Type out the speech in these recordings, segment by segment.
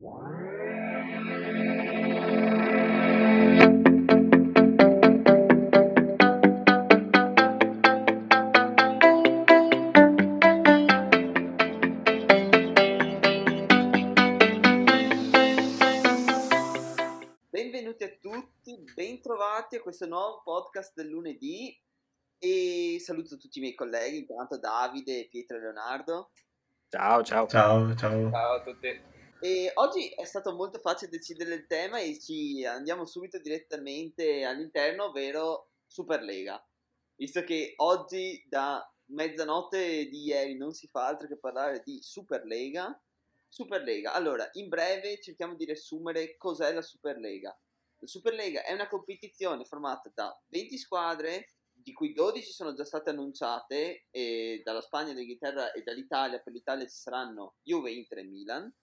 Benvenuti a tutti, bentrovati a questo nuovo podcast del lunedì e saluto tutti i miei colleghi, intanto Davide, Pietro e Leonardo. Ciao, ciao. Ciao, ciao. Ciao a tutti. E oggi è stato molto facile decidere il tema e ci andiamo subito direttamente all'interno, ovvero Superlega. Visto che oggi da mezzanotte di ieri non si fa altro che parlare di Superlega. Superlega, allora in breve cerchiamo di riassumere cos'è la Superlega. La Superlega è una competizione formata da 20 squadre, di cui 12 sono già state annunciate dalla Spagna, dall'Inghilterra e dall'Italia. Per l'Italia ci saranno Juve, Inter e Milan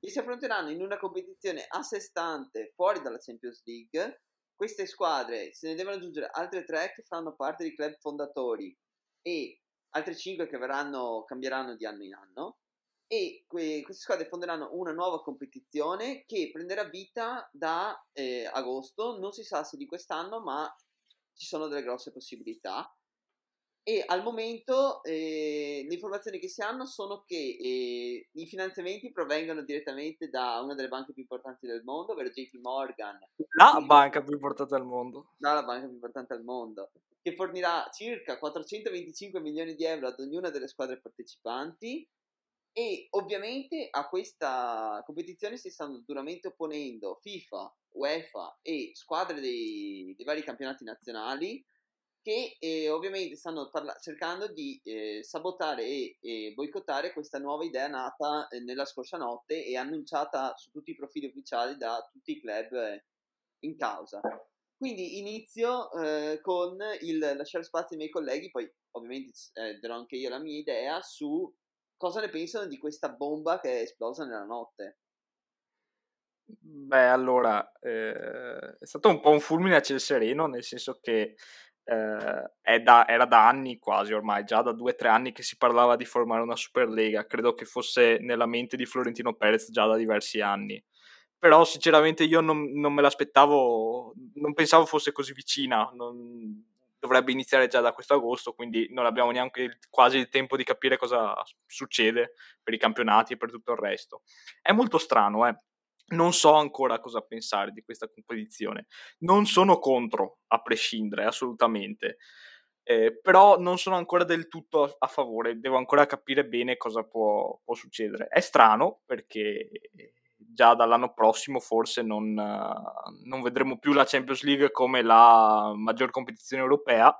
e si affronteranno in una competizione a sé stante fuori dalla Champions League. Queste squadre se ne devono aggiungere altre tre che faranno parte dei club fondatori e altre cinque che verranno, cambieranno di anno in anno. E que- queste squadre fonderanno una nuova competizione che prenderà vita da eh, agosto, non si sa se di quest'anno, ma ci sono delle grosse possibilità. E al momento eh, le informazioni che si hanno sono che eh, i finanziamenti provengono direttamente da una delle banche più importanti del mondo, ovvero JP Morgan. La banca più importante al mondo. La banca più importante al mondo, che fornirà circa 425 milioni di euro ad ognuna delle squadre partecipanti. E ovviamente a questa competizione si stanno duramente opponendo FIFA, UEFA e squadre dei, dei vari campionati nazionali che eh, ovviamente stanno parla- cercando di eh, sabotare e, e, boicottare questa nuova idea nata eh, nella scorsa notte e annunciata su tutti i profili ufficiali da tutti i club eh, in causa. Quindi inizio eh, con il lasciare spazio ai miei colleghi, poi ovviamente eh, darò anche io la mia idea su cosa ne pensano di questa bomba che è esplosa nella notte. Beh, allora, è stato un po' un fulmine a ciel sereno, nel senso che eh, da, era da anni quasi ormai, già da due o tre anni che si parlava di formare una Superlega, credo che fosse nella mente di Florentino Perez già da diversi anni. Però sinceramente io non, non me l'aspettavo, non pensavo fosse così vicina, non, dovrebbe iniziare già da questo agosto, quindi non abbiamo neanche quasi il tempo di capire cosa succede per i campionati e per tutto il resto. È molto strano, eh non so ancora cosa pensare di questa competizione. Non sono contro, a prescindere, assolutamente. Eh, però non sono ancora del tutto a, a, favore, devo ancora capire bene cosa può, può, succedere. È strano perché già dall'anno prossimo forse non, non vedremo più la Champions League come la maggior competizione europea,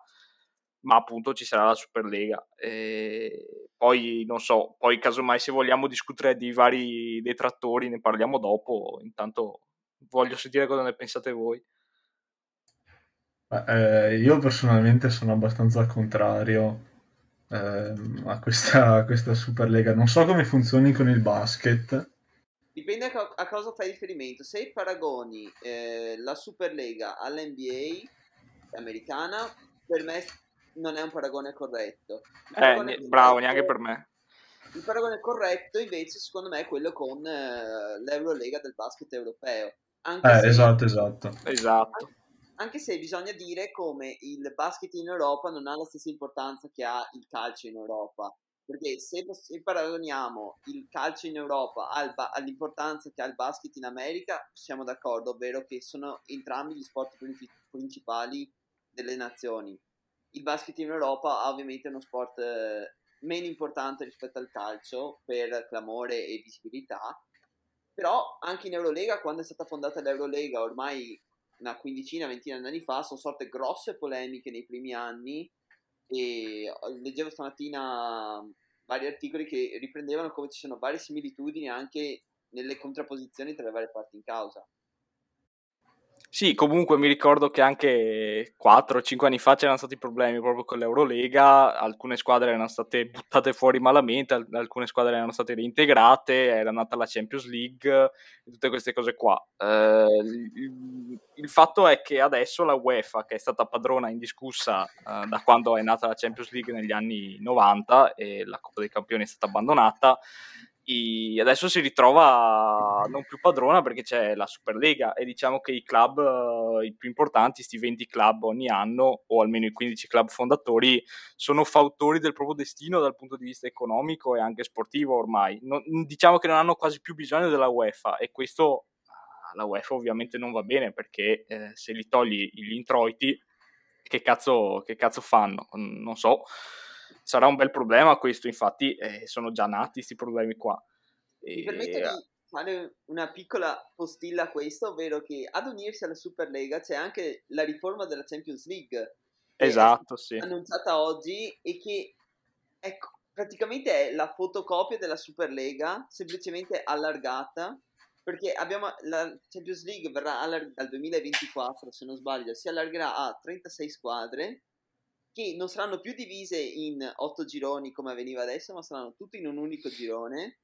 ma appunto ci sarà la Superlega. E poi non so, poi casomai se vogliamo discutere di vari detrattori ne parliamo dopo, intanto voglio sentire cosa ne pensate voi. Eh, io personalmente sono abbastanza contrario eh, a, questa, a, questa, Superlega. Non so come funzioni con il basket. Dipende a, co- a cosa fai riferimento. Se paragoni eh, la Superlega all'NBA americana, per me non è un paragone corretto. Eh, paragone eh, bravo, neanche per me. Il paragone corretto invece secondo me è quello con eh, l'Eurolega del basket europeo. Anche eh, se, esatto, esatto. Esatto. Anche se bisogna dire come il basket in Europa non ha la stessa importanza che ha il calcio in Europa. Perché se, se paragoniamo il calcio in Europa al ba- all'importanza che ha il basket in America, siamo d'accordo, ovvero che sono entrambi gli sport principali delle nazioni il basket in Europa ha ovviamente uno sport eh, meno importante rispetto al calcio per clamore e visibilità, però anche in Eurolega, quando è stata fondata l'Eurolega ormai una quindicina, ventina di anni fa, sono sorte grosse polemiche nei primi anni e eh, leggevo stamattina vari articoli che riprendevano come ci sono varie similitudini anche nelle contrapposizioni tra le varie parti in causa. Sì, comunque mi ricordo che anche 4-5 anni fa c'erano stati problemi proprio con l'Eurolega, alcune squadre erano state buttate fuori malamente, alcune squadre erano state reintegrate, era nata la Champions League, tutte queste cose qua. Eh, il, il, fatto è che adesso la UEFA, che è stata padrona indiscussa eh, da quando è nata la Champions League negli anni 90 e la Coppa dei Campioni è stata abbandonata, adesso si ritrova non più padrona perché c'è la Superlega e diciamo che i club, uh, i più importanti, questi 20 club ogni anno, o almeno i 15 club fondatori, sono fautori del proprio destino dal punto di vista economico e anche sportivo ormai. Non, diciamo che non hanno quasi più bisogno della UEFA e questo alla UEFA ovviamente non va bene perché eh, se li togli gli introiti, che cazzo, che cazzo fanno? Non so sarà un bel problema questo, infatti eh, sono già nati questi problemi qua. E... Mi permetto di fare una piccola postilla a questo, ovvero che ad unirsi alla Superlega c'è anche la riforma della Champions League. Esatto, sì. Annunciata oggi e che è praticamente è la fotocopia della Superlega, semplicemente allargata, perché abbiamo la Champions League verrà allarg- dal 2024, se non sbaglio, si allargherà a 36 squadre che non saranno più divise in otto gironi come avveniva adesso, ma saranno tutte in un unico girone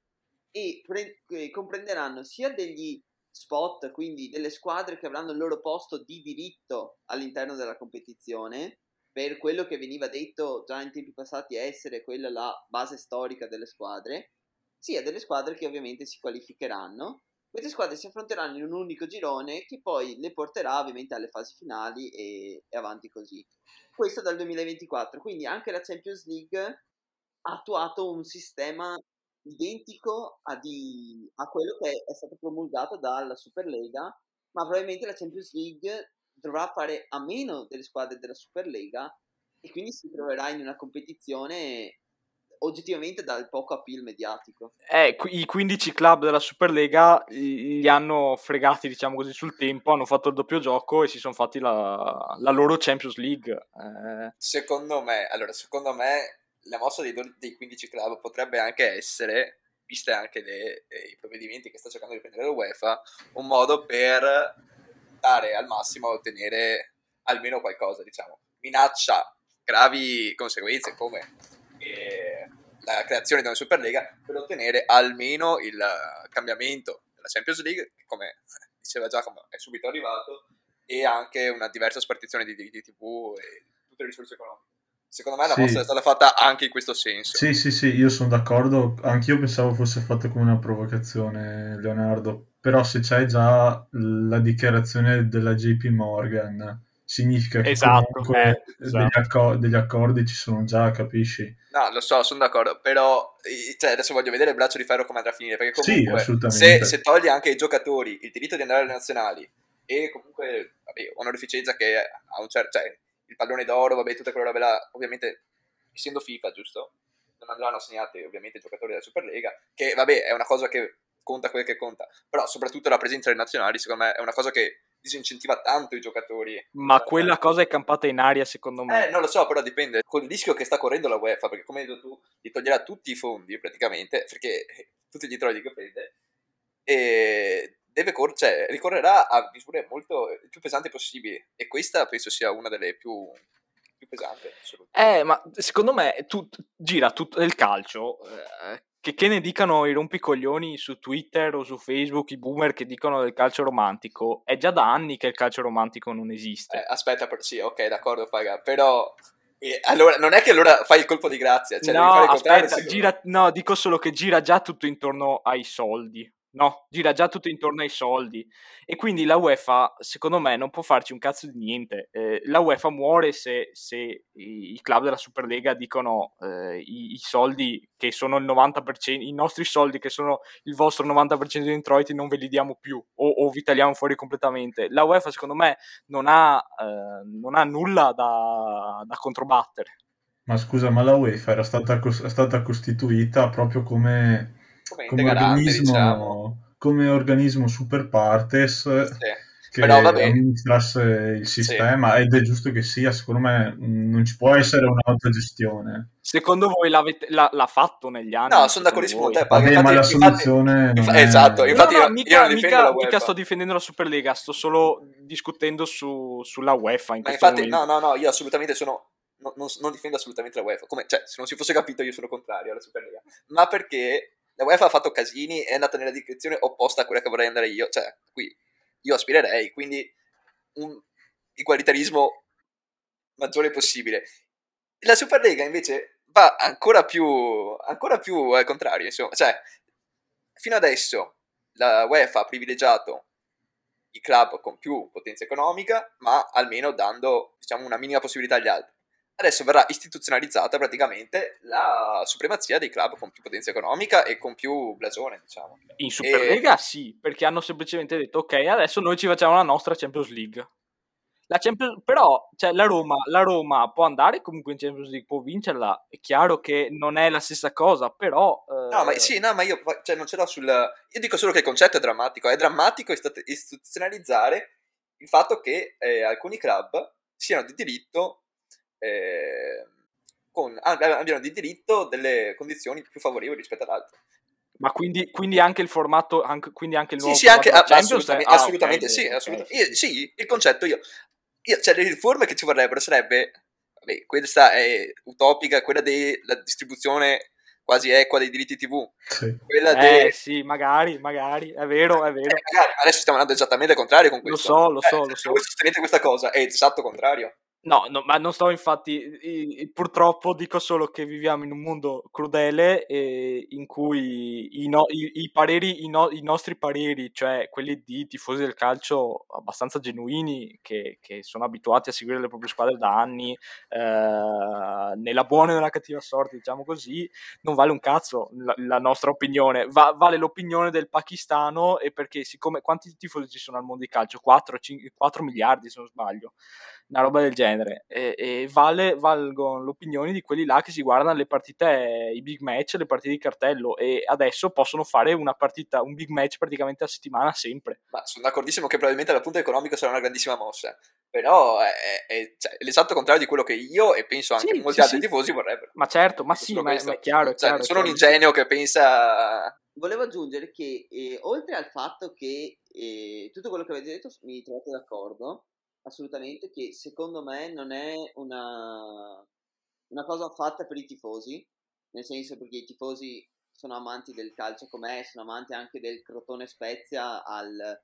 e pre- comprenderanno sia degli spot, quindi delle squadre che avranno il loro posto di diritto all'interno della competizione, per quello che veniva detto già in tempi passati essere quella la base storica delle squadre, sia delle squadre che ovviamente si qualificheranno. Queste squadre si affronteranno in un unico girone che poi le porterà ovviamente alle fasi finali e, e avanti così. Questo dal 2024, quindi anche la Champions League ha attuato un sistema identico a, di, a quello che è stato promulgato dalla Superlega, ma probabilmente la Champions League dovrà fare a meno delle squadre della Superlega e quindi si troverà in una competizione oggettivamente dal poco appeal mediatico. Eh, I 15 club della Superlega li hanno fregati, diciamo così, sul tempo, hanno fatto il doppio gioco e si sono fatti la, la loro Champions League. Eh. Secondo me, allora, secondo me la mossa dei, dei 15 club potrebbe anche essere, viste anche le, eh, i provvedimenti che sta cercando di prendere la UEFA, un modo per dare al massimo a ottenere almeno qualcosa, diciamo. Minaccia gravi conseguenze come e la creazione di una Superlega per ottenere almeno il cambiamento della Champions League, che come diceva Giacomo è subito arrivato, e anche una diversa spartizione di diritti TV e tutte le risorse economiche. Secondo me la sì. mossa è stata fatta anche in questo senso. Sì, sì, sì, io sono d'accordo. Anch'io pensavo fosse fatta come una provocazione, Leonardo. Però se c'è già la dichiarazione della JP Morgan significa che esatto, eh, esatto. Degli, accor- degli, accordi ci sono già, capisci? No, lo so, sono d'accordo, però cioè, adesso voglio vedere il braccio di ferro come andrà a finire, perché comunque sì, se, se toglie anche ai giocatori il diritto di andare alle nazionali e comunque vabbè, onorificenza che ha un certo, cioè il pallone d'oro, vabbè, tutte quelle robe là, ovviamente essendo FIFA, giusto? Non andranno assegnati ovviamente i giocatori della Superlega, che vabbè, è una cosa che conta quel che conta, però soprattutto la presenza delle nazionali, secondo me è una cosa che disincentiva tanto i giocatori. Ma quella cosa è campata in aria, secondo me. Eh, non lo so, però dipende. Con il rischio che sta correndo la UEFA, perché come hai detto tu, gli toglierà tutti i fondi praticamente, perché tutti gli trovi che prende, e deve cor- cioè, ricorrerà a misure molto più pesanti possibili. E questa penso sia una delle più più pesante. Eh, ma secondo me tu, gira tutto il calcio. Eh, che, che, ne dicano i rompicoglioni su Twitter o su Facebook, i boomer che dicono del calcio romantico, è già da anni che il calcio romantico non esiste. Eh, aspetta, sì, ok, d'accordo, paga, però eh, allora, non è che allora fai il colpo di grazia, cioè no, aspetta, gira, no, dico solo che gira già tutto intorno ai soldi. No, gira già tutto intorno ai soldi e quindi la UEFA, secondo me, non può farci un cazzo di niente. Eh, la UEFA muore se, se, i club della Superlega dicono eh, i, i, soldi che sono il 90%, i nostri soldi che sono il vostro 90% di introiti non ve li diamo più o, o vi tagliamo fuori completamente. La UEFA, secondo me, non ha, eh, non ha nulla da, da, controbattere. Ma scusa, ma la UEFA era stata, è stata costituita proprio come come, come organismo, diciamo. come organismo super partes sì. che Però, amministrasse il sistema sì. ed è giusto che sia, secondo me non ci può essere un'autogestione. Secondo voi l'ha, l'ha, fatto negli anni? No, sono d'accordissimo con te. Vabbè, infatti, ma la soluzione infatti, è... Esatto, infatti no, no, io, mica, io mica, mica sto difendendo la Superlega, sto solo discutendo su, sulla UEFA in ma infatti, momento. no, no, no, io assolutamente sono non, non, non, difendo assolutamente la UEFA. Come, cioè, se non si fosse capito, io sono contrario alla Superlega. Ma perché la UEFA ha fatto casini è andata nella direzione opposta a quella che vorrei andare io. Cioè, qui io aspirerei, quindi un egualitarismo maggiore possibile. La Superlega invece va ancora più, ancora più al contrario, insomma. Cioè, fino adesso la UEFA ha privilegiato i club con più potenza economica, ma almeno dando diciamo, una minima possibilità agli altri. Adesso verrà istituzionalizzata praticamente la supremazia dei club con più potenza economica e con più blasone, diciamo. In Superlega e... sì, perché hanno semplicemente detto ok, adesso noi ci facciamo la nostra Champions League. La Champions, però cioè, la, Roma, la, Roma, può andare comunque in Champions League, può vincerla. È chiaro che non è la stessa cosa, però. Eh... No, ma sì, no, ma io cioè, non ce l'ho sul. Io dico solo che il concetto è drammatico. È drammatico istituzionalizzare il fatto che eh, alcuni club siano di diritto. Eh, con, abbiano di diritto delle condizioni più favorevoli rispetto ad altri. Ma quindi, quindi, anche il formato, anche, quindi anche il nuovo sì, sì, anche, assolutamente, ah, assolutamente okay, sì, assolutamente. Okay, io, sì, il concetto io, io, cioè le riforme che ci vorrebbero sarebbe, vabbè, questa è utopica, quella della distribuzione quasi equa dei diritti TV. Sì. Quella eh, de... sì, magari, magari, è vero, è vero. Eh, magari, adesso stiamo andando esattamente al contrario con questo. Lo so, lo so, eh, lo so. Se voi sostenete questa cosa, è esatto contrario. No, no, ma non sto infatti, purtroppo dico solo che viviamo in un mondo crudele eh, in cui i, no, i, i pareri, no, i, nostri pareri, cioè quelli di tifosi del calcio abbastanza genuini, che, che sono abituati a seguire le proprie squadre da anni, eh, nella buona e nella cattiva sorte, diciamo così, non vale un cazzo la, la nostra opinione, Va, vale l'opinione del pakistano e perché siccome quanti tifosi ci sono al mondo di calcio? 4, 5, 4 miliardi se non sbaglio una roba del genere. E, e vale, valgono le opinioni di quelli là che si guardano le partite, i big match, le partite di cartello e adesso possono fare una partita, un big match praticamente a settimana sempre. Ma sono d'accordissimo che probabilmente dal punto economico sarà una grandissima mossa, però è, è, cioè, è l'esatto contrario di quello che io e penso anche sì, molti sì, altri sì. tifosi vorrebbero. Ma certo, ma sì, ma, ma, è chiaro. È cioè, chiaro sono un ingenio che pensa volevo aggiungere che eh, oltre al fatto che eh, tutto quello che avete detto mi trovate d'accordo, assolutamente che secondo me non è una, una cosa fatta per i tifosi, nel senso perché i tifosi sono amanti del calcio com'è, sono amanti anche del Crotone Spezia al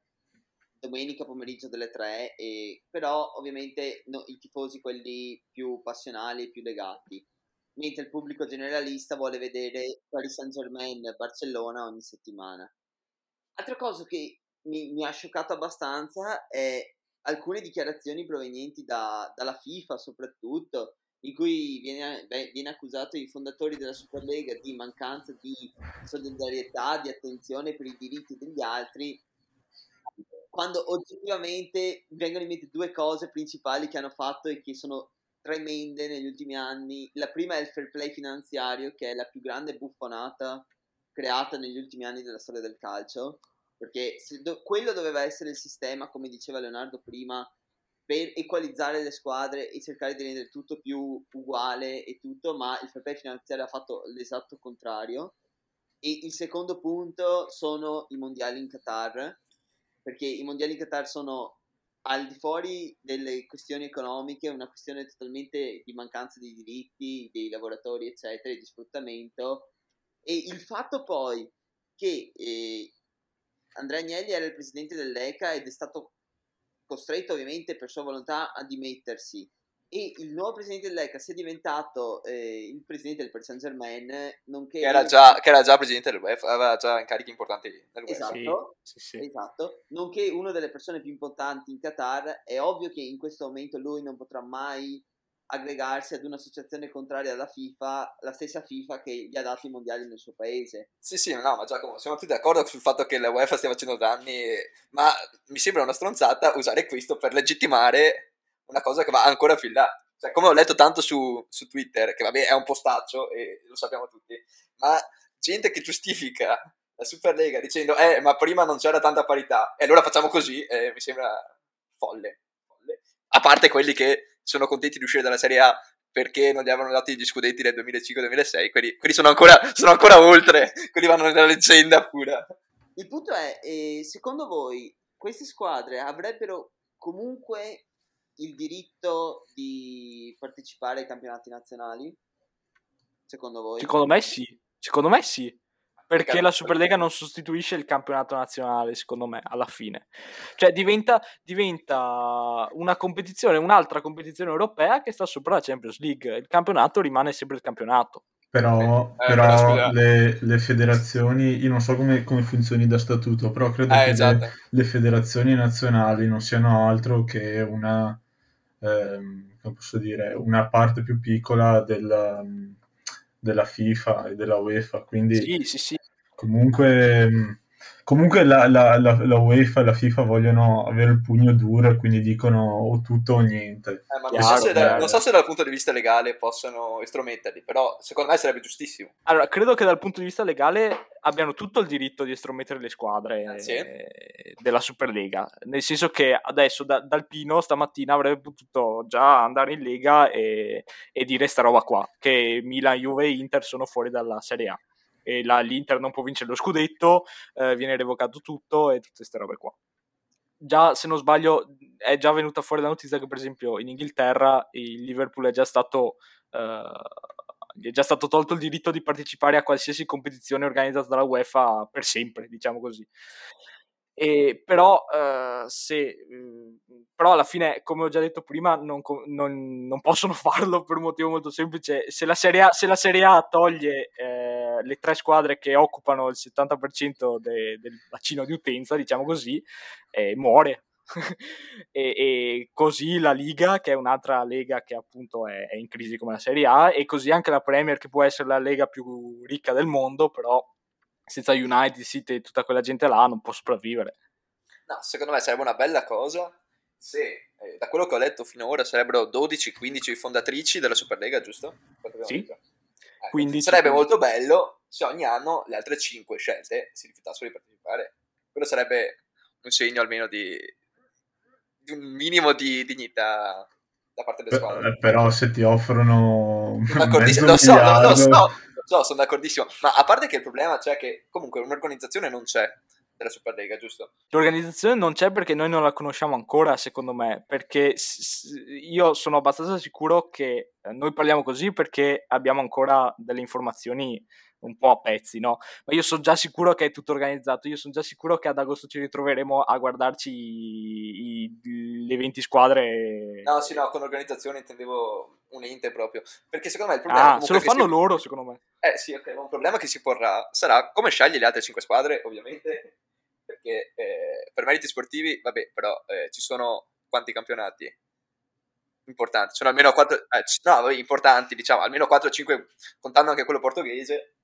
domenica pomeriggio delle tre, e, però ovviamente no, i tifosi quelli più passionali, più legati, mentre il pubblico generalista vuole vedere Paris Saint Germain Barcellona ogni settimana. Altra cosa che mi, mi ha scioccato abbastanza è alcune dichiarazioni provenienti da, dalla FIFA soprattutto, in cui viene, viene, accusato i fondatori della Superlega di mancanza di solidarietà, di attenzione per i diritti degli altri, quando oggettivamente vengono in mente due cose principali che hanno fatto e che sono tremende negli ultimi anni. La prima è il fair play finanziario, che è la più grande buffonata creata negli ultimi anni della storia del calcio perché do- quello doveva essere il sistema, come diceva Leonardo prima, per equalizzare le squadre e cercare di rendere tutto più uguale e tutto, ma il fair finanziario ha fatto l'esatto contrario. E il secondo punto sono i mondiali in Qatar, perché i mondiali in Qatar sono al di fuori delle questioni economiche, una questione totalmente di mancanza di diritti dei lavoratori, eccetera, di sfruttamento. E il fatto poi che eh, Andrea Agnelli era il presidente dell'ECA ed è stato costretto ovviamente per sua volontà a dimettersi. E il nuovo presidente dell'ECA sia diventato eh, il presidente del Paris Saint Germain nonché che era, già, che era già presidente del UEFA aveva già incarichi importanti nel UEFA. Esatto, sì, sì, sì. esatto. Nonché una delle persone più importanti in Qatar. È ovvio che in questo momento lui non potrà mai aggregarsi ad un'associazione contraria alla FIFA, la stessa FIFA che gli ha dato i mondiali nel suo paese. Sì, sì, no, ma Giacomo, siamo tutti d'accordo sul fatto che la UEFA stia facendo danni, ma mi sembra una stronzata usare questo per legittimare una cosa che va ancora più in là. Cioè, come ho letto tanto su, su Twitter, che vabbè è un postaccio e lo sappiamo tutti, ma gente che giustifica la Superlega dicendo eh ma prima non c'era tanta parità e allora facciamo così, eh, mi sembra folle. folle. A parte quelli che sono contenti di uscire dalla Serie A perché non gli avevano dato gli scudetti nel 2005-2006, quelli, quelli sono, ancora, sono, ancora, oltre, quelli vanno nella leggenda pura. Il punto è, eh, secondo voi queste squadre avrebbero comunque il diritto di partecipare ai campionati nazionali? Secondo voi? Secondo me sì, secondo me sì. Perché la Superlega non sostituisce il campionato nazionale, secondo me, alla fine. Cioè diventa, diventa, una competizione, un'altra competizione europea che sta sopra la Champions League. Il campionato rimane sempre il campionato. Però, eh, però le, le, federazioni, io non so come, come, funzioni da statuto, però credo eh, che esatto. le, le, federazioni nazionali non siano altro che una, ehm, dire, una parte più piccola della, della FIFA e della UEFA, quindi sì, sì, sì. Comunque Comunque la, la, la, la, UEFA e la FIFA vogliono avere il pugno duro e quindi dicono o tutto o niente. Eh, non, so se da, non, so se dal punto di vista legale possono estrometterli, però secondo me sarebbe giustissimo. Allora, credo che dal punto di vista legale abbiano tutto il diritto di estromettere le squadre eh, sì. della Superlega. Nel senso che adesso da, dal Pino stamattina avrebbe potuto già andare in Lega e, e dire sta roba qua, che Milan, Juve e Inter sono fuori dalla Serie A e la, l'Inter non può vincere lo scudetto, eh, viene revocato tutto e tutte queste robe qua. Già, se non sbaglio, è già venuta fuori la notizia che, per esempio, in Inghilterra il Liverpool è già stato. Uh, è già stato tolto il diritto di partecipare a qualsiasi competizione organizzata dalla UEFA per sempre, diciamo così. E però, uh, se, uh, però alla fine, come ho già detto prima, non, non, non, possono farlo per un motivo molto semplice. Se la Serie A, la serie A toglie eh, le tre squadre che occupano il 70% de, del bacino di utenza, diciamo così, eh, muore. e, e, così la Liga, che è un'altra lega che appunto è, è in crisi come la Serie A, e così anche la Premier, che può essere la lega più ricca del mondo, però senza United City e tutta quella gente là non può sopravvivere. No, secondo me sarebbe una bella cosa se, eh, da quello che ho letto finora, sarebbero 12-15 fondatrici della Superlega, giusto? Sì. Eh, Quindi sarebbe molto bello se ogni anno le altre 5 scelte si rifiutassero di partecipare. Quello sarebbe un segno almeno di, di un minimo di dignità da parte delle squadre. Eh, però se ti offrono... Lo so, lo so, So, sono d'accordissimo. Ma a parte che il problema c'è che comunque un'organizzazione non c'è della Superlega, giusto? L'organizzazione non c'è perché noi non la conosciamo ancora, secondo me, perché io sono abbastanza sicuro che eh, noi parliamo così perché abbiamo ancora delle informazioni un po' a pezzi, no? Ma io sono già sicuro che è tutto organizzato, io sono già sicuro che ad agosto ci ritroveremo a guardarci i, i, le 20 squadre. No, sì, no, con organizzazione intendevo un ente proprio. Perché secondo me il problema... Ah, se lo fanno si... loro, secondo me. Eh sì, ok, ma un problema che si porrà sarà come sceglie le altre 5 squadre, ovviamente, perché eh, per meriti sportivi, vabbè, però eh, ci sono quanti campionati? Importanti, sono almeno 4, eh, no, importanti, diciamo, almeno 4-5, contando anche quello portoghese,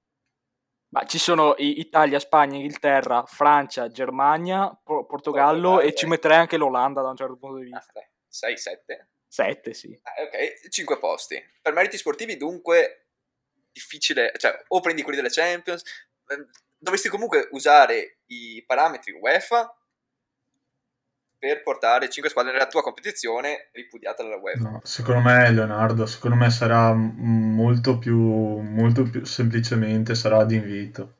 ma ci sono Italia, Spagna, Inghilterra, Francia, Germania, Portogallo Portogallo e ci metterei anche l'Olanda da un certo punto di vista. 6, 7? 7, sì. Ah, ok, 5 posti. Per meriti sportivi dunque difficile, cioè o prendi quelli delle Champions, ehm, dovresti comunque usare i parametri UEFA per portare 5 squadre nella tua competizione ripudiata dalla UEFA. No, secondo me, Leonardo, secondo me sarà molto più, molto più semplicemente sarà di invito.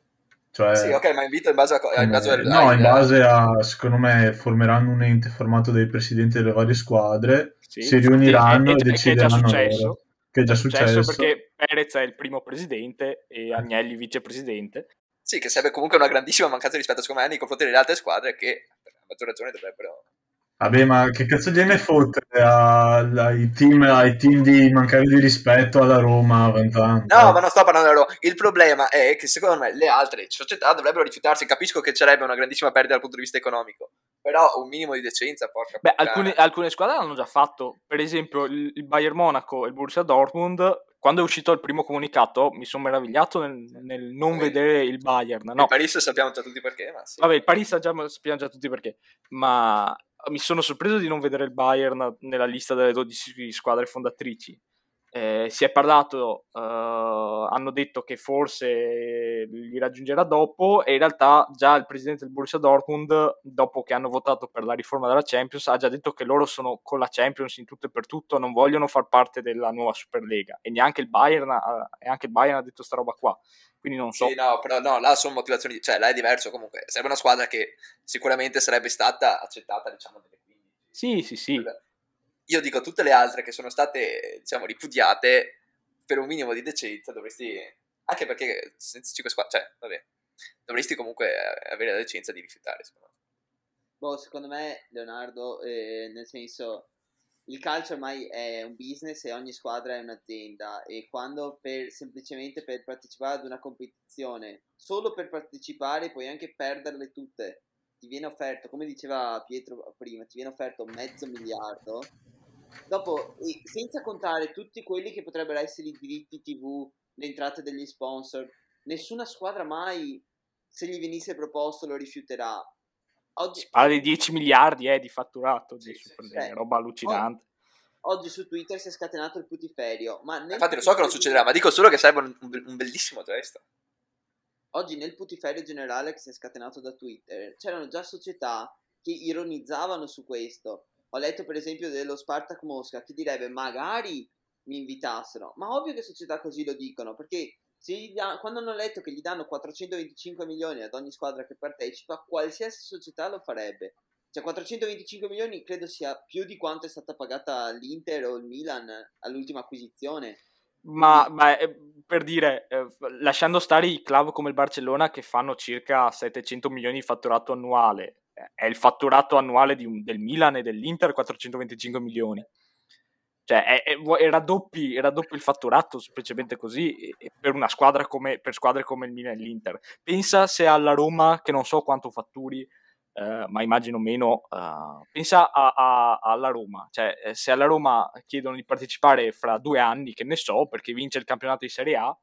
Cioè, sì, ok, ma invito in base a... In base a no, in base a, secondo me, formeranno un ente formato dai presidenti delle varie squadre, sì, si riuniranno e, e, e decideranno loro. Che è già successo. Perché Perez è il primo presidente e Agnelli vicepresidente. Sì, che sarebbe comunque una grandissima mancanza di rispetto, secondo me, nei confronti delle altre squadre che, maggior ragione, dovrebbero Vabbè, ma che cazzo gliene fotte ai team, ai team di mancare di rispetto alla Roma? No, ma non sto parlando della Roma. Il problema è che secondo me le altre società dovrebbero rifiutarsi. Capisco che sarebbe una grandissima perdita dal punto di vista economico, però un minimo di decenza, porca Beh, alcune, alcune, squadre l'hanno già fatto. Per esempio, il, il Bayern Monaco e il Borussia Dortmund quando è uscito il primo comunicato mi sono meravigliato nel, nel non Vabbè. vedere il Bayern. No. Il Paris sappiamo già tutti perché, ma sì. Vabbè, il Paris sappiamo già tutti perché, ma mi sono sorpreso di non vedere il Bayern nella lista delle 12 squadre fondatrici. Eh, si è parlato, uh, hanno detto che forse li raggiungerà dopo e in realtà già il presidente del Borussia Dortmund, dopo che hanno votato per la riforma della Champions, ha già detto che loro sono con la Champions in tutto e per tutto, non vogliono far parte della nuova Superlega e neanche il Bayern, e anche il Bayern ha detto sta roba qua. Quindi non so. Sì, no, però no, là sono motivazioni, cioè là è diverso comunque. Sarebbe una squadra che sicuramente sarebbe stata accettata, diciamo, delle 15. Sì, sì, sì. Io dico tutte le altre che sono state, diciamo, ripudiate per un minimo di decenza dovresti anche perché senza 5 squadre, cioè, vabbè, dovresti comunque avere la decenza di rifiutare, secondo me. Boh, secondo me, Leonardo, eh, nel senso, il calcio ormai è un business e ogni squadra è un'azienda e quando per, semplicemente per partecipare ad una competizione, solo per partecipare puoi anche perderle tutte, ti viene offerto, come diceva Pietro prima, ti viene offerto mezzo miliardo, dopo, senza contare tutti quelli che potrebbero essere i diritti TV, le entrate degli sponsor, nessuna squadra mai, se gli venisse proposto, lo rifiuterà Oggi... Si parla di 10 miliardi eh, di fatturato di sì, Super sì, roba allucinante. Oggi su Twitter si è scatenato il putiferio. Ma Infatti lo so che non succederà, ma dico solo che sarebbe un, un bellissimo gesto. Oggi nel putiferio generale che si è scatenato da Twitter c'erano già società che ironizzavano su questo. Ho letto per esempio dello Spartak Mosca che direbbe magari mi invitassero, ma ovvio che società così lo dicono perché da, quando hanno letto che gli danno 425 milioni ad ogni squadra che partecipa, qualsiasi società lo farebbe. Cioè 425 milioni credo sia più di quanto è stata pagata l'Inter o il Milan all'ultima acquisizione. Ma, ma eh, per dire, eh, lasciando stare i club come il Barcellona che fanno circa 700 milioni di fatturato annuale, è il fatturato annuale un, del Milan e dell'Inter 425 milioni. Cioè, è, è, è raddoppi, raddoppi, il fatturato semplicemente così per una squadra come, per squadre come il Milan e l'Inter. Pensa se alla Roma, che non so quanto fatturi, eh, ma immagino meno, uh, pensa a, a, alla Roma. Cioè, eh, se alla Roma chiedono di partecipare fra due anni, che ne so, perché vince il campionato di Serie A,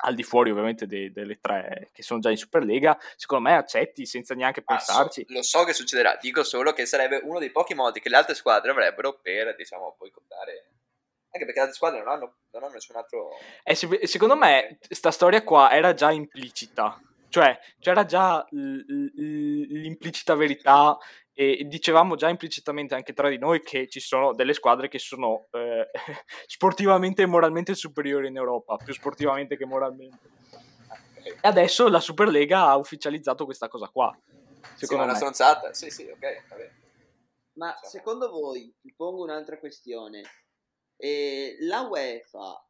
al di fuori ovviamente de- delle tre che sono già in Superlega, secondo me accetti senza neanche pensarci. Ah, so, lo so che succederà, dico solo che sarebbe uno dei pochi modi che le altre squadre avrebbero per, diciamo, boicottare. Anche perché le altre squadre non hanno, non hanno nessun altro... Eh, secondo me sta storia qua era già implicita, cioè c'era già l- l- l'implicita verità e dicevamo già implicitamente anche tra di noi che ci sono delle squadre che sono eh, sportivamente e moralmente superiori in Europa, più sportivamente che moralmente. E adesso la Superlega ha ufficializzato questa cosa qua. Secondo sì, me. una stronzata, sì, sì, ok, vabbè. Ma secondo voi, vi pongo un'altra questione, eh, la UEFA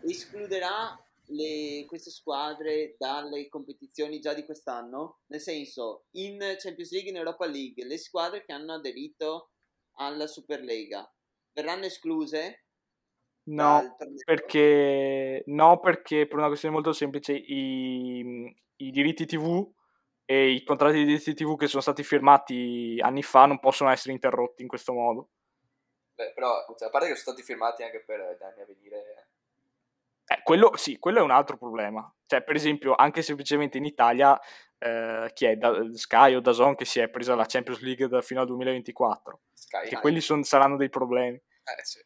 escluderà le, queste squadre dalle competizioni già di quest'anno? Nel senso, in Champions League e in Europa League, le squadre che hanno aderito alla Superlega verranno escluse? No perché, no, perché per una questione molto semplice i, i diritti TV e i contratti di diritti TV che sono stati firmati anni fa non possono essere interrotti in questo modo. Beh, però, cioè, a parte che sono stati firmati anche per gli anni a venire eh, quello, sì, quello è un altro problema. Cioè, per esempio, anche semplicemente in Italia, eh, chi è da, Sky o Dazon che si è presa la Champions League da, fino al 2024? Sky, che quelli son, saranno dei problemi. Eh, sì.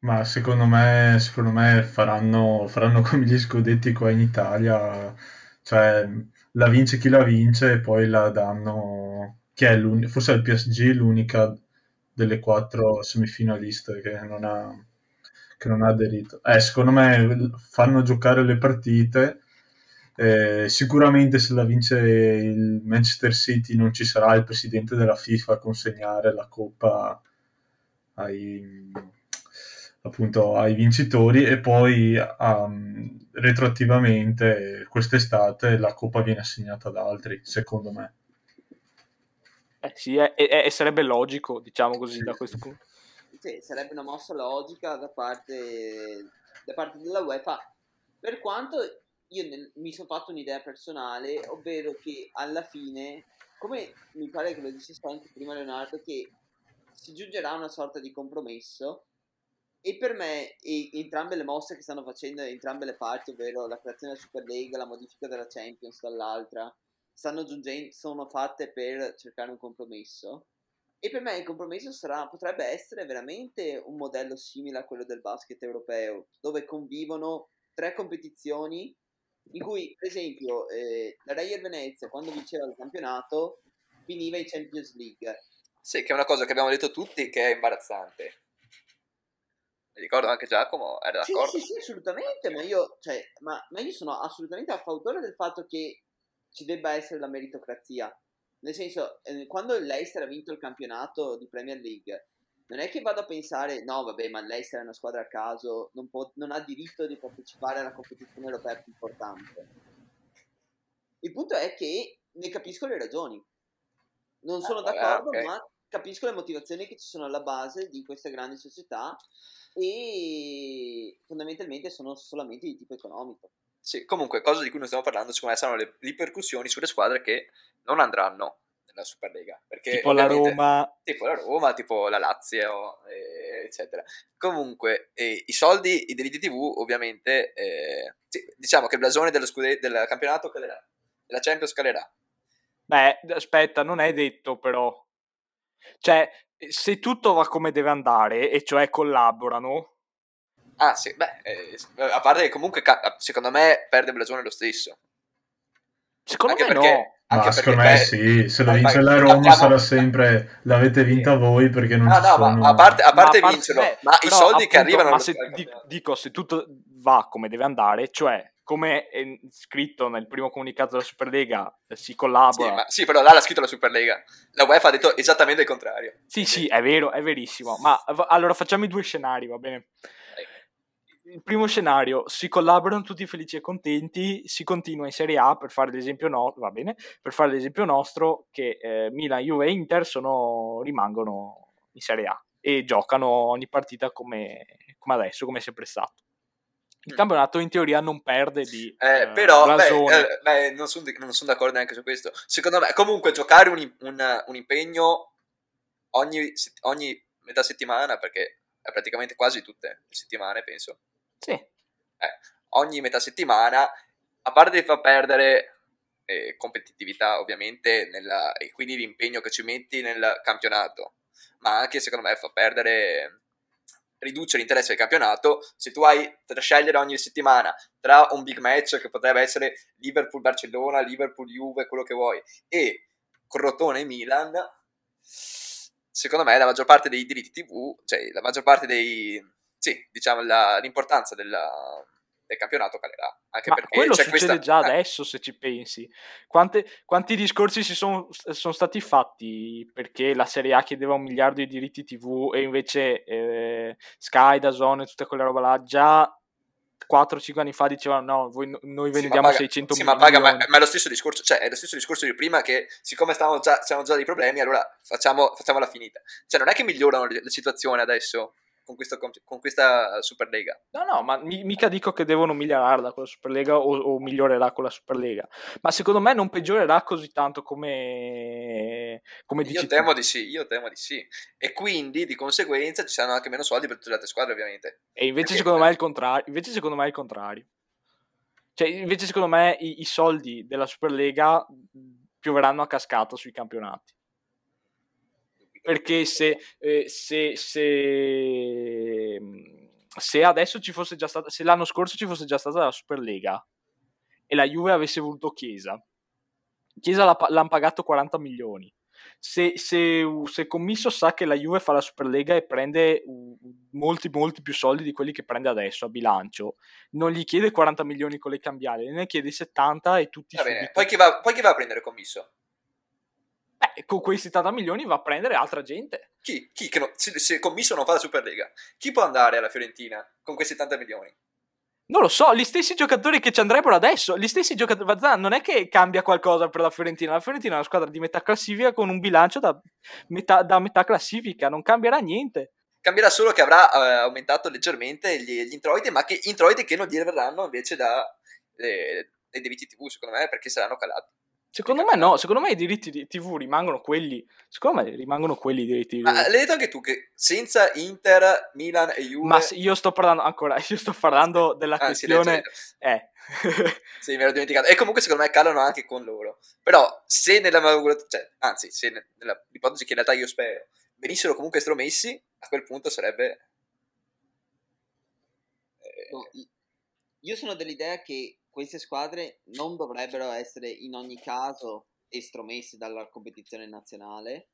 Ma secondo me, secondo me faranno, faranno come gli scudetti qua in Italia, cioè la vince chi la vince e poi la danno, che è forse è il PSG l'unica delle quattro semifinaliste che non ha che non ha aderito. Eh, secondo me fanno giocare le partite. Eh, sicuramente se la vince il Manchester City non ci sarà il presidente della FIFA a consegnare la coppa ai, appunto, ai vincitori e poi um, retroattivamente quest'estate la coppa viene assegnata ad altri, secondo me. Eh sì, e sarebbe logico, diciamo così, sì, da questo punto sì, sarebbe una mossa logica da parte, da parte della UEFA, per quanto io ne, mi sono fatto un'idea personale, ovvero che alla fine, come mi pare che lo dicesse anche prima Leonardo, che si giungerà a una sorta di compromesso e per me e entrambe le mosse che stanno facendo entrambe le parti, ovvero la creazione della Superlega, la modifica della Champions dall'altra, stanno giungendo, sono fatte per cercare un compromesso e per me il compromesso sarà, potrebbe essere veramente un modello simile a quello del basket europeo, dove convivono tre competizioni in cui, per esempio, eh, la Reyer Venezia, quando vinceva il campionato, finiva in Champions League. Sì, che è una cosa che abbiamo detto tutti che è imbarazzante. Mi ricordo anche Giacomo, era d'accordo? Sì, sì, sì assolutamente, ma io, cioè, ma, ma io sono assolutamente a favore del fatto che ci debba essere la meritocrazia. Nel senso, eh, quando l'Eister ha vinto il campionato di Premier League, non è che vado a pensare, no, vabbè, ma l'Eister è una squadra a caso, non, può, non ha diritto di partecipare alla competizione europea più importante. Il punto è che ne capisco le ragioni. Non sono ah, d'accordo, okay. ma capisco le motivazioni che ci sono alla base di queste grandi società e fondamentalmente sono solamente di tipo economico. Sì, comunque, cosa di cui non stiamo parlando, secondo me, saranno le ripercussioni sulle squadre che non andranno nella Superlega. Perché, tipo la Roma. Tipo la Roma, tipo la Lazio, eh, eccetera. Comunque, eh, i soldi, i diritti TV, ovviamente, eh, diciamo che il blasone dello scude- del campionato calerà, della Champions calerà. Beh, aspetta, non è detto però. Cioè, se tutto va come deve andare, e cioè collaborano... Ah sì, beh, eh, a parte che comunque secondo me perde blasone lo stesso. Secondo Anche me perché, no. Ma secondo me sì, se lo vince la Roma sarà sempre l'avete vinta voi perché non no, no, sono... ma a parte, a parte, ma vincerlo, beh, ma i soldi appunto, che arrivano... Ma se, dico, se tutto va come deve andare, cioè come è scritto nel primo comunicato della Superlega, si collabora. Sì, ma, sì, però là l'ha scritto la Superlega. La UEFA ha detto esattamente il contrario. Sì, sì, è vero, è verissimo. Ma allora facciamo i due scenari, va bene? Il primo scenario, si collaborano tutti felici e contenti, si continua in Serie A per fare l'esempio, no, va bene, per fare l'esempio nostro che eh, Milan, Juve e Inter sono, rimangono in Serie A e giocano ogni partita come, come adesso, come è sempre stato. Il mm. campionato in teoria non perde di eh, eh, però beh, eh, beh, non sono son d'accordo neanche su questo. Secondo me, comunque, giocare un, un, un impegno ogni, ogni metà settimana, perché è praticamente quasi tutte le settimane, penso sì. Eh, ogni metà settimana, a parte fa perdere eh, competitività ovviamente nella, e quindi l'impegno che ci metti nel campionato, ma anche secondo me fa perdere riduce l'interesse del campionato se tu hai da scegliere ogni settimana tra un big match che potrebbe essere Liverpool-Barcellona, Liverpool-Juve, quello che vuoi, e Crotone-Milan, secondo me la maggior parte dei diritti TV, cioè la maggior parte dei, sì, diciamo la, l'importanza della, del campionato calerà. Anche Ma perché quello c'è succede questa... già eh. adesso, se ci pensi. Quante, quanti discorsi si sono, sono, stati fatti perché la Serie A chiedeva un miliardo di diritti TV e invece eh, Sky, Dazon e tutta quella roba là già 4-5 anni fa dicevano no, voi, noi ve ne diamo paga, 600 sì. Ma, paga, ma, ma, è lo stesso discorso, cioè è lo stesso discorso di prima che siccome stavamo già, già dei problemi, allora facciamo, facciamola finita. Cioè non è che migliorano la situazione adesso con questa, con questa Superlega. No, no, ma mica dico che devono migliorarla con la Superlega o, o migliorerà con la Superlega, ma secondo me non peggiorerà così tanto come, come dici Io temo tu. di sì, io temo di sì. E quindi, di conseguenza, ci saranno anche meno soldi per tutte le altre squadre, ovviamente. E invece Perché secondo me è il contrario. Invece secondo me è il contrario. Cioè, invece secondo me i, i soldi della Superlega pioveranno a cascata sui campionati perché se, eh, se, se, se, adesso ci fosse già stata, se l'anno scorso ci fosse già stata la Superlega e la Juve avesse voluto Chiesa, Chiesa l'ha, l'hanno pagato 40 milioni. Se, se, se Commisso sa che la Juve fa la Superlega e prende molti, molti più soldi di quelli che prende adesso a bilancio, non gli chiede 40 milioni con le cambiali, ne chiede 70 e tutti... Va bene, poi chi, va, poi chi va a prendere Commisso? Beh, con quei 70 milioni va a prendere altra gente. Chi? Chi? Che non, se, se Commisso non fa la Superlega, chi può andare alla Fiorentina con quei 70 milioni? Non lo so, gli stessi giocatori che ci andrebbero adesso, gli stessi giocatori, non è che cambia qualcosa per la Fiorentina, la Fiorentina è una squadra di metà classifica con un bilancio da metà, da metà classifica, non cambierà niente. Cambierà solo che avrà eh, aumentato leggermente gli, gli, introiti, ma che introiti che non gli verranno invece da, eh, dai diritti TV, secondo me, perché saranno calati. Secondo me no, secondo me i diritti di TV rimangono quelli, secondo me rimangono quelli i diritti di TV. Ma l'hai detto anche tu che senza Inter, Milan e Juve... Ma io sto parlando ancora, io sto parlando della ah, questione... Sì, eh. sì, mi ero dimenticato. E comunque secondo me calano anche con loro. Però se nella cioè, anzi, se nella ipotesi che in realtà io spero venissero comunque estromessi, a quel punto sarebbe... Eh... Io sono dell'idea che queste squadre non dovrebbero essere in ogni caso estromesse dalla competizione nazionale.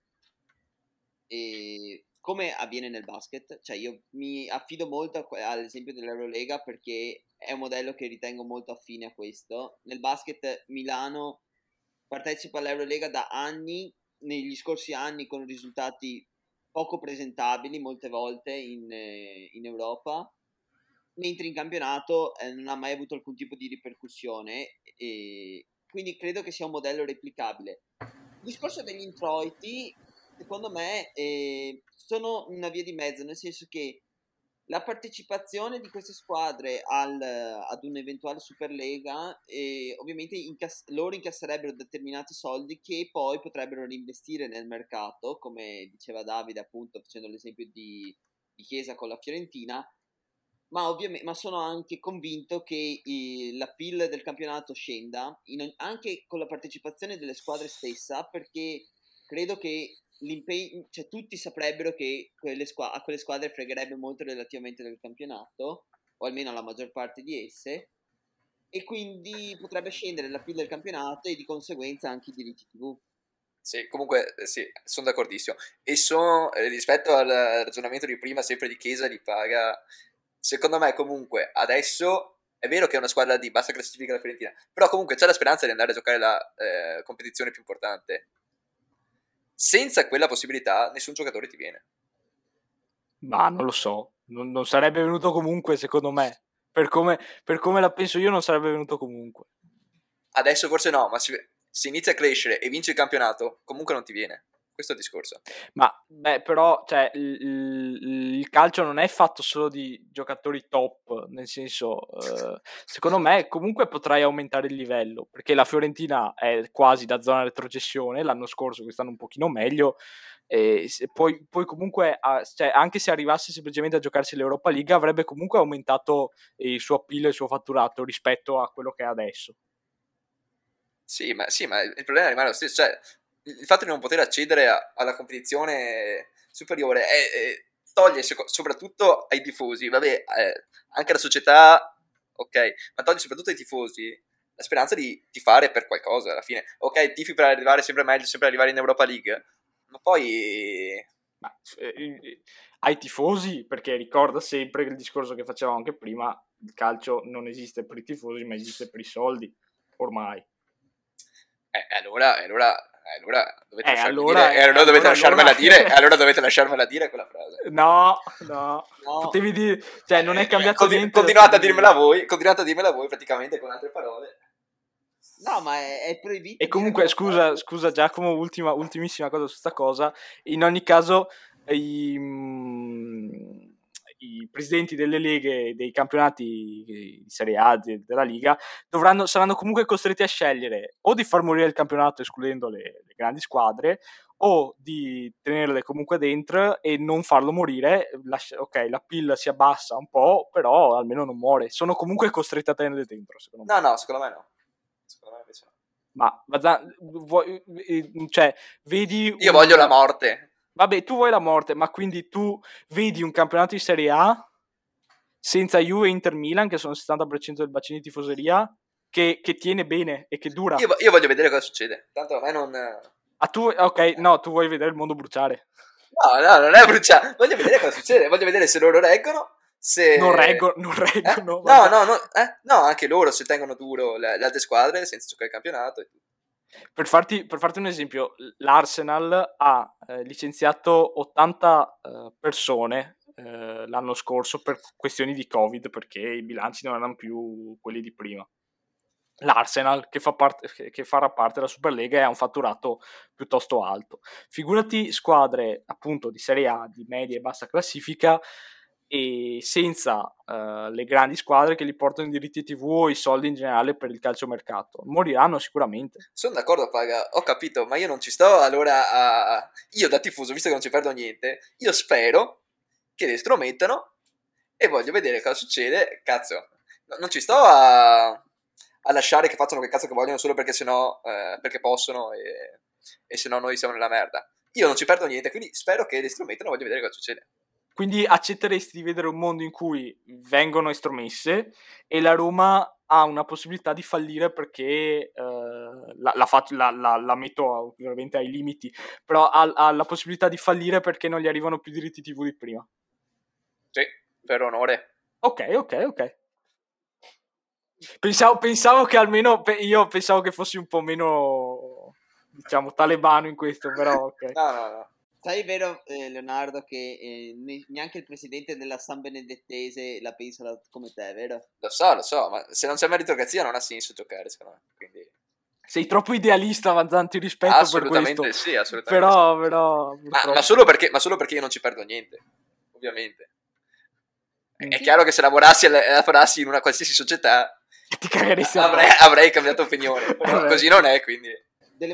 E come avviene nel basket, cioè io mi affido molto all'esempio dell'Eurolega perché è un modello che ritengo molto affine a questo. Nel basket Milano partecipa all'Eurolega da anni, negli scorsi anni con risultati poco presentabili molte volte in, eh, in Europa mentre in campionato eh, non ha mai avuto alcun tipo di ripercussione e quindi credo che sia un modello replicabile. Il discorso degli introiti secondo me eh, sono una via di mezzo, nel senso che la partecipazione di queste squadre al, ad un'eventuale Superlega, eh, ovviamente incass- loro incasserebbero determinati soldi che poi potrebbero reinvestire nel mercato, come diceva Davide appunto facendo l'esempio di, di Chiesa con la Fiorentina, ma, ovviamente, ma sono anche convinto che eh, la PIL del campionato scenda, in, anche con la partecipazione delle squadre stessa, perché credo che l'impegno, cioè tutti saprebbero che quelle squa- a quelle squadre fregherebbe molto relativamente del campionato, o almeno alla maggior parte di esse, e quindi potrebbe scendere la PIL del campionato e di conseguenza anche i diritti TV. Sì, comunque eh, sì, sono d'accordissimo. E sono, eh, rispetto al ragionamento di prima, sempre di Chiesa, di paga, secondo me comunque adesso è vero che è una squadra di bassa classifica la Fiorentina, però comunque c'è la speranza di andare a giocare la eh, competizione più importante senza quella possibilità nessun giocatore ti viene. Ma non lo so, non, non sarebbe venuto comunque secondo me. Per come, per come, la penso io non sarebbe venuto comunque. Adesso forse no, ma se, se inizia a crescere e vince il campionato, comunque non ti viene questo è il discorso. Ma beh, però cioè, il, il, calcio non è fatto solo di giocatori top, nel senso, eh, secondo me comunque potrai aumentare il livello, perché la Fiorentina è quasi da zona retrocessione, l'anno scorso quest'anno un pochino meglio, e poi, poi, comunque, cioè, anche se arrivasse semplicemente a giocarsi l'Europa League, avrebbe comunque aumentato il suo appeal e il suo fatturato rispetto a quello che è adesso. Sì, ma, sì, ma il problema rimane lo stesso. Cioè, il fatto di non poter accedere a, alla competizione superiore è, è, toglie soprattutto ai tifosi, vabbè, eh, anche alla società, ok, ma toglie soprattutto ai tifosi la speranza di tifare per qualcosa alla fine. Ok, tifi per arrivare sempre meglio, sempre arrivare in Europa League, ma poi... Ma, eh, ai tifosi, perché ricorda sempre il discorso che facevamo anche prima, il calcio non esiste per i tifosi, ma esiste per i soldi, ormai. Eh, allora, allora allora dovete, eh, allora, dire, eh, allora dovete allora, lasciarmela allora... dire, allora dovete lasciarmela dire quella frase. No, no, no. Potevi dire, cioè non è cambiato Conti- niente. Continuate a dirmela voi, continuate a dirmela voi praticamente con altre parole. No, ma è, è proibito. E comunque, scusa, scusa Giacomo, ultima, ultimissima cosa su questa cosa. In ogni caso, i, i presidenti delle leghe dei campionati di Serie A de, della Liga dovranno, saranno comunque costretti a scegliere o di far morire il campionato escludendo le, le grandi squadre o di tenerle comunque dentro e non farlo morire. La, ok, la pilla si abbassa un po', però almeno non muore. Sono comunque costretti a tenerle dentro, secondo me. No, no, secondo me no. Secondo me invece no. Ma, Bazan, vuoi, eh, cioè, vedi... Io un... voglio la morte. Vabbè, tu vuoi la morte, ma quindi tu vedi un campionato di Serie A senza Juve e Inter Milan, che sono il 70% del bacino di tifoseria, che, che, tiene bene e che dura. Io, io, voglio vedere cosa succede. Tanto a me non. Ah, tu, ok, no, tu vuoi vedere il mondo bruciare. No, no, non è bruciare. Voglio vedere cosa succede. Voglio vedere se loro reggono. Se... Non, reggo, non reggono. Eh? No, no, no, eh? no, anche loro se tengono duro le, le altre squadre senza giocare il campionato. E tutto. Per farti, per farti, un esempio, l'Arsenal ha eh, licenziato 80 eh, persone eh, l'anno scorso per questioni di Covid perché i bilanci non erano più quelli di prima. L'Arsenal, che, fa parte, che farà parte della Superlega, ha un fatturato piuttosto alto. Figurati squadre appunto di Serie A, di media e bassa classifica, e senza uh, le grandi squadre che li portano i diritti TV o i soldi in generale per il calciomercato. Moriranno sicuramente. Sono d'accordo, Paga, ho capito, ma io non ci sto allora a... Io da tifoso, visto che non ci perdo niente, io spero che li estromettano e voglio vedere cosa succede. Cazzo, non ci sto a, a lasciare che facciano che cazzo che vogliono solo perché sennò, eh, perché possono e, e se no noi siamo nella merda. Io non ci perdo niente, quindi spero che li estromettano e voglio vedere cosa succede. Quindi accetteresti di vedere un mondo in cui vengono estromesse e la Roma ha una possibilità di fallire perché eh, la, la, la, la, metto ovviamente ai limiti, però ha, ha, la possibilità di fallire perché non gli arrivano più diritti TV di prima. Sì, per onore. Ok, ok, ok. Pensavo, pensavo che almeno io pensavo che fossi un po' meno diciamo talebano in questo, però ok. no, no, no. Sai vero, eh, Leonardo, che eh, neanche il presidente della San Benedettese la pensa come te, vero? Lo so, lo so, ma se non c'è meritocrazia non ha senso giocare, secondo me. Quindi... sei troppo idealista, Vanzanti, rispetto assolutamente per questo. Sì, assolutamente però, sì. Però, ma, ma, solo perché, ma solo perché io non ci perdo niente, ovviamente. È chiaro che se lavorassi e lavorassi in una qualsiasi società ti cagheresti avrei, avrei cambiato opinione, però così non è, quindi...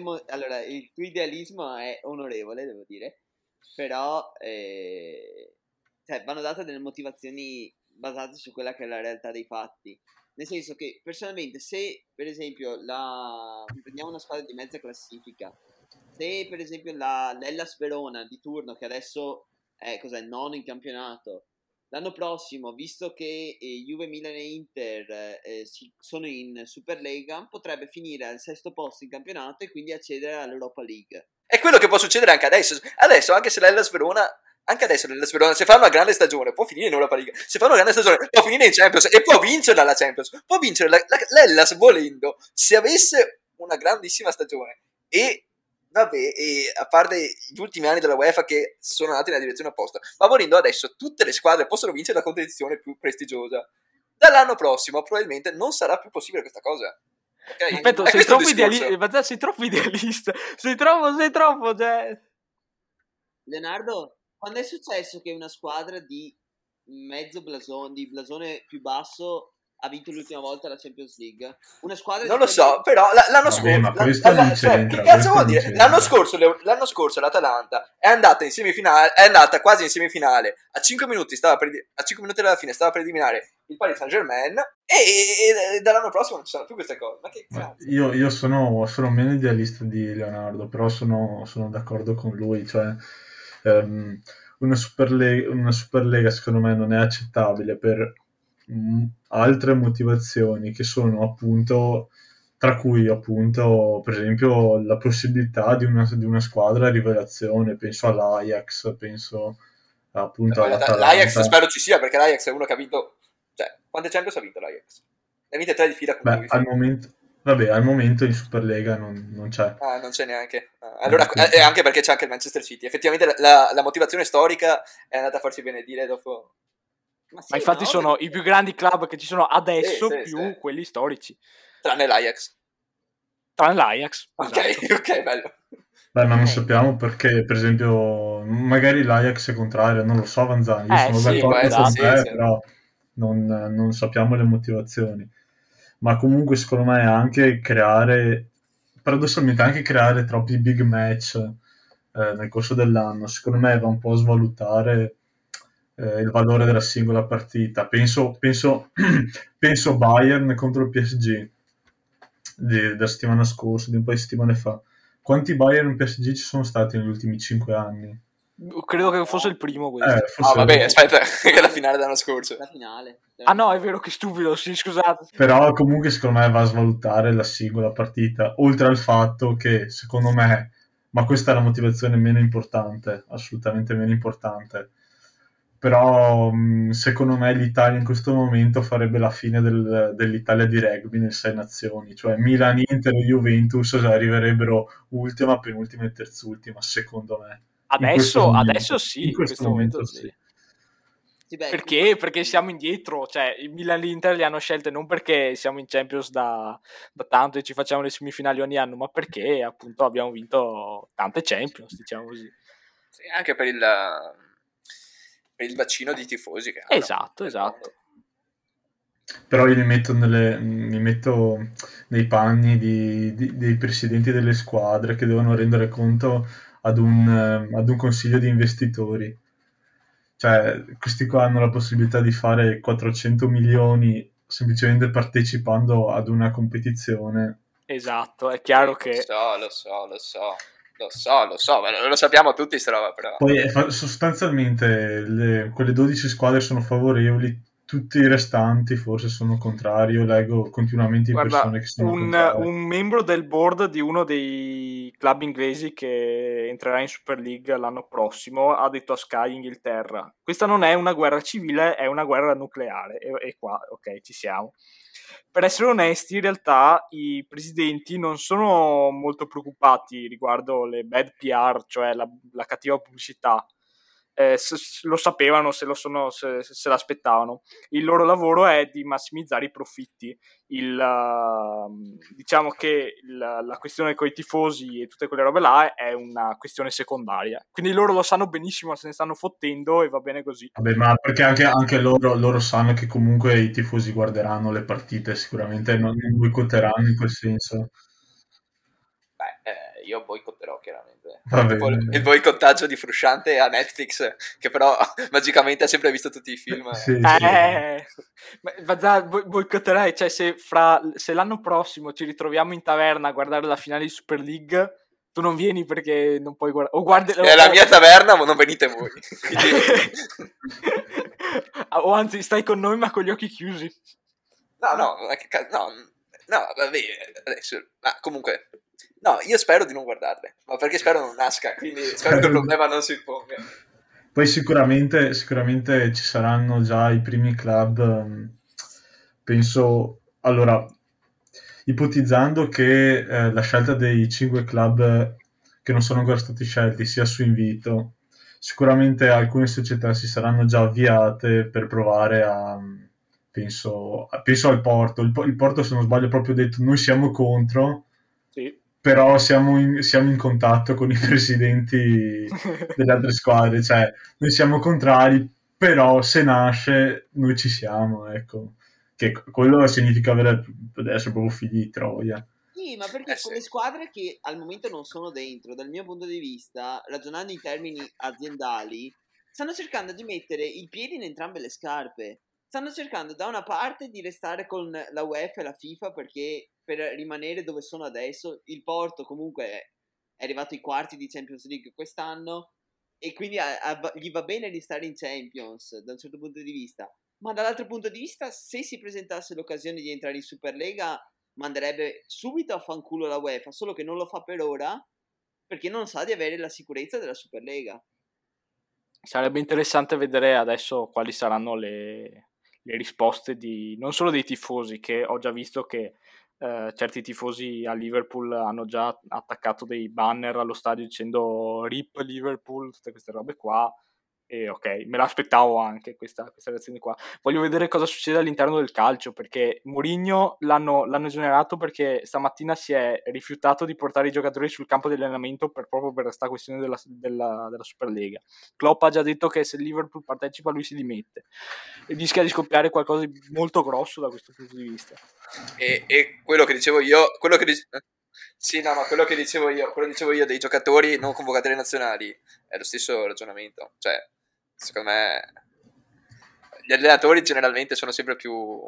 Mo- allora, il tuo idealismo è onorevole, devo dire, però eh, cioè, vanno date delle motivazioni basate su quella che è la realtà dei fatti. Nel senso che personalmente se per esempio la... prendiamo una squadra di mezza classifica, se per esempio la, l'Ellas Verona di turno che adesso è cos'è, nono in campionato, l'anno prossimo, visto che eh, Juve, Milan e Inter eh, si, sono in Superlega, potrebbe finire al sesto posto in campionato e quindi accedere all'Europa League. È quello che può succedere anche adesso. Adesso, anche se l'Ellas Verona anche adesso l'Hellas Verona, se fa una grande stagione, può finire in Europa League. Se fa una grande stagione, può finire in Champions e può vincere la Champions. Può vincere la, la, l'Hellas volendo. Se avesse una grandissima stagione e vabbè, e a parte gli ultimi anni della UEFA che sono andati nella direzione opposta, ma volendo adesso tutte le squadre possono vincere la competizione più prestigiosa. Dall'anno prossimo probabilmente non sarà più possibile questa cosa. Okay? Aspetta, sei troppo, ideali- sei troppo, idealista, sei troppo, sei troppo, cioè... Leonardo, quando è successo che una squadra di mezzo blasone, di blasone più basso ha vinto l'ultima volta la Champions League. Una squadra non lo so, però l'anno scorso. Ma questo la, non cioè, che cazzo vuol dire? L'anno scorso, l'anno scorso, l'Atalanta è andata in semifinale, è andata quasi in semifinale. A 5 minuti, stava per, a 5 minuti dalla fine stava per eliminare il Paris Saint Germain. E, e, e, dall'anno prossimo non ci sono più queste cose. Ma che cazzo? Io, io sono, sono, meno idealista di Leonardo, però sono, sono d'accordo con lui. Cioè, um, una, Superlega, una Superlega secondo me non è accettabile per mh, altre motivazioni che sono appunto tra cui appunto per esempio la possibilità di una, di una squadra rivelazione penso all'Ajax penso appunto all'Atalanta. l'Ajax spero ci sia perché l'Ajax è uno che ha vinto cioè quante Champions ha vinto l'Ajax? ne ha vinte tre di fila Beh, al momento Vabbè, al momento in Superlega non, non c'è. Ah, non c'è neanche. Ah, allora, eh, anche perché c'è anche il Manchester City. Effettivamente la, la, la, motivazione storica è andata a farsi benedire dopo. Ma, sì, Ma infatti no? sono i più grandi club che ci sono adesso sì, sì, più quelli storici. Tranne l'Ajax. Tranne l'Ajax. Ok, esatto. ok, bello. Beh, ma non sappiamo perché, per esempio, magari l'Ajax è contrario, non lo so, Vanzani. Io eh, sono d'accordo con te, però non, non sappiamo le motivazioni ma comunque secondo me anche creare, paradossalmente anche creare troppi big match eh, nel corso dell'anno, secondo me va un po' a svalutare eh, il valore della singola partita. Penso, penso, penso Bayern contro il PSG di, della settimana scorsa, di un paio di settimane fa. Quanti Bayern PSG ci sono stati negli ultimi cinque anni? Credo che fosse il primo questo. Eh, ah, vabbè, aspetta, che è la finale dell'anno scorso. La finale. Ah no, è vero che stupido, sì, scusate. Però comunque secondo me va a svalutare la singola partita, oltre al fatto che secondo me, ma questa è la motivazione meno importante, assolutamente meno importante, però secondo me l'Italia in questo momento farebbe la fine del, dell'Italia di rugby nel Sei Nazioni, cioè Milan, Inter e Juventus arriverebbero ultima, penultima e terzultima, secondo me. Adesso, adesso sì, in questo, in questo momento, momento, sì. sì. Beh, perché? Perché siamo indietro, cioè il Milan e l'Inter li hanno scelte non perché siamo in Champions da, da, tanto e ci facciamo le semifinali ogni anno, ma perché appunto abbiamo vinto tante Champions, diciamo così. Sì, anche per il, per il bacino di tifosi che hanno. Esatto, esatto. Però io mi metto, nelle, mi metto nei panni di, di, dei presidenti delle squadre che devono rendere conto ad un, ad un consiglio di investitori. Cioè, questi qua hanno la possibilità di fare 400 milioni semplicemente partecipando ad una competizione. Esatto, è chiaro che... Lo so, lo so, lo so. Lo so, lo so, ma lo sappiamo tutti sta roba però. Poi sostanzialmente le, quelle 12 squadre sono favorevoli, tutti i restanti forse sono contrari. Io leggo continuamente Guarda, persone che sono un, un, membro del board di uno dei club inglesi che entrerà in Super League l'anno prossimo ha detto a Sky Inghilterra: Questa non è una guerra civile, è una guerra nucleare. E, e qua, ok, ci siamo. Per essere onesti, in realtà i presidenti non sono molto preoccupati riguardo le bad PR, cioè la, la cattiva pubblicità eh, lo sapevano, se, lo sono, se, se, l'aspettavano. Il loro lavoro è di massimizzare i profitti. Il, uh, diciamo che la, la questione con i tifosi e tutte quelle robe là è una questione secondaria. Quindi loro lo sanno benissimo, se ne stanno fottendo e va bene così. Vabbè, ma perché anche, anche loro, loro, sanno che comunque i tifosi guarderanno le partite, sicuramente non, non boicotteranno in quel senso. Io boicotterò chiaramente. Il boicottaggio di Frusciante a Netflix, che però magicamente ha sempre visto tutti i film. Sì, eh, sì. boicotterai, cioè se, fra, se l'anno prossimo ci ritroviamo in taverna a guardare la finale di Super League, tu non vieni perché non puoi guardare. O guardi, È la mia taverna, ma non venite voi. o anzi, stai con noi ma con gli occhi chiusi. No, no, no, no, vabbè, adesso, ma comunque, No, io spero di non guardarle, ma perché spero non nasca, quindi spero che il problema non si ponga. Poi sicuramente, sicuramente ci saranno già i primi club, ehm, penso, allora, ipotizzando che eh, la scelta dei cinque club che non sono ancora stati scelti sia su invito, sicuramente alcune società si saranno già avviate per provare a, penso, penso al Porto, il, il Porto se non sbaglio ha proprio detto noi siamo contro, sì però siamo in, siamo in, contatto con i presidenti delle altre squadre, cioè noi siamo contrari, però se nasce noi ci siamo, ecco. Che quello significa avere adesso proprio figli di Troia. Sì, ma perché eh, quelle squadre che al momento non sono dentro, dal mio punto di vista, ragionando in termini aziendali, stanno cercando di mettere il piede in entrambe le scarpe stanno cercando da una parte di restare con la UEFA e la FIFA perché per rimanere dove sono adesso, il Porto comunque è arrivato ai quarti di Champions League quest'anno e quindi a, a, gli va bene di stare in Champions da un certo punto di vista, ma dall'altro punto di vista se si presentasse l'occasione di entrare in Superlega manderebbe subito a fanculo la UEFA, solo che non lo fa per ora perché non sa di avere la sicurezza della Superlega. Sarebbe interessante vedere adesso quali saranno le, le risposte di, non solo dei tifosi, che ho già visto che eh, certi tifosi a Liverpool hanno già attaccato dei banner allo stadio dicendo RIP Liverpool, tutte queste robe qua, e ok, me l'aspettavo anche questa, questa reazione qua. Voglio vedere cosa succede all'interno del calcio perché Mourinho l'hanno, l'hanno, esonerato perché stamattina si è rifiutato di portare i giocatori sul campo di allenamento per, proprio per questa questione della, della, della, Superlega. Klopp ha già detto che se il Liverpool partecipa lui si dimette e rischia di scoppiare qualcosa di molto grosso da questo punto di vista. E, e quello che dicevo io, quello che dicevo... Sì, no, ma quello che dicevo io, quello che dicevo io dei giocatori non convocati alle nazionali è lo stesso ragionamento. Cioè, secondo me gli allenatori generalmente sono sempre più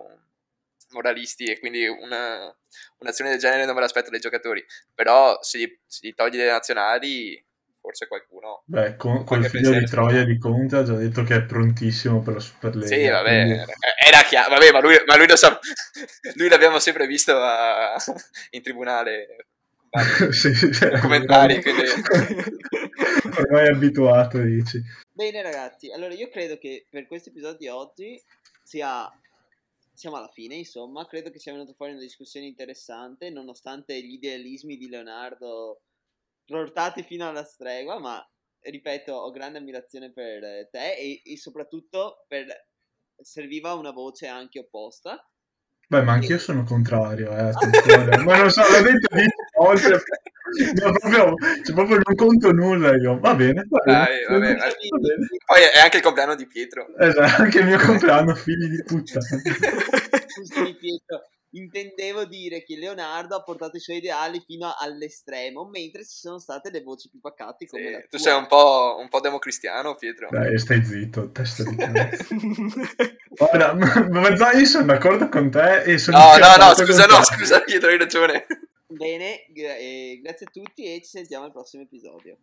moralisti e quindi una, un'azione del genere non me l'aspetto dai giocatori. Però se gli, se gli togli le nazionali forse qualcuno beh con, quel figlio di Troia di Conte ha già detto che è prontissimo per la Superlega sì vabbè quindi... era chiaro vabbè ma lui, ma lui lo sa lui l'abbiamo sempre visto a, in tribunale sì, commentari quindi... ormai abituato dici Bene ragazzi, allora io credo che per questo episodio di oggi sia... siamo alla fine, insomma, credo che sia venuta fuori una discussione interessante, nonostante gli idealismi di Leonardo portati fino alla stregua, ma ripeto, ho grande ammirazione per te e, e soprattutto per serviva una voce anche opposta. Beh, ma anch'io sono contrario, eh, attenzione. ma non so, l'ho detto 10 volte no, proprio, cioè, proprio non conto nulla io. Va bene, va bene. Dai, va bene. Va bene. Poi è anche il compleanno di Pietro. Esatto, anche il mio compleanno, figli di puttana. Scusami Pietro, intendevo dire che Leonardo ha portato i suoi ideali fino all'estremo, mentre ci sono state le voci più pacate come sì, la Tu sei un po', un po' democristiano, Pietro. Dai, stai zitto, testa di cazzo. Guarda, ma io sono d'accordo con te e sono No, no, no, scusa, no, scusa Pietro, hai ragione. Bene, gra- eh, grazie a tutti e ci sentiamo al prossimo episodio.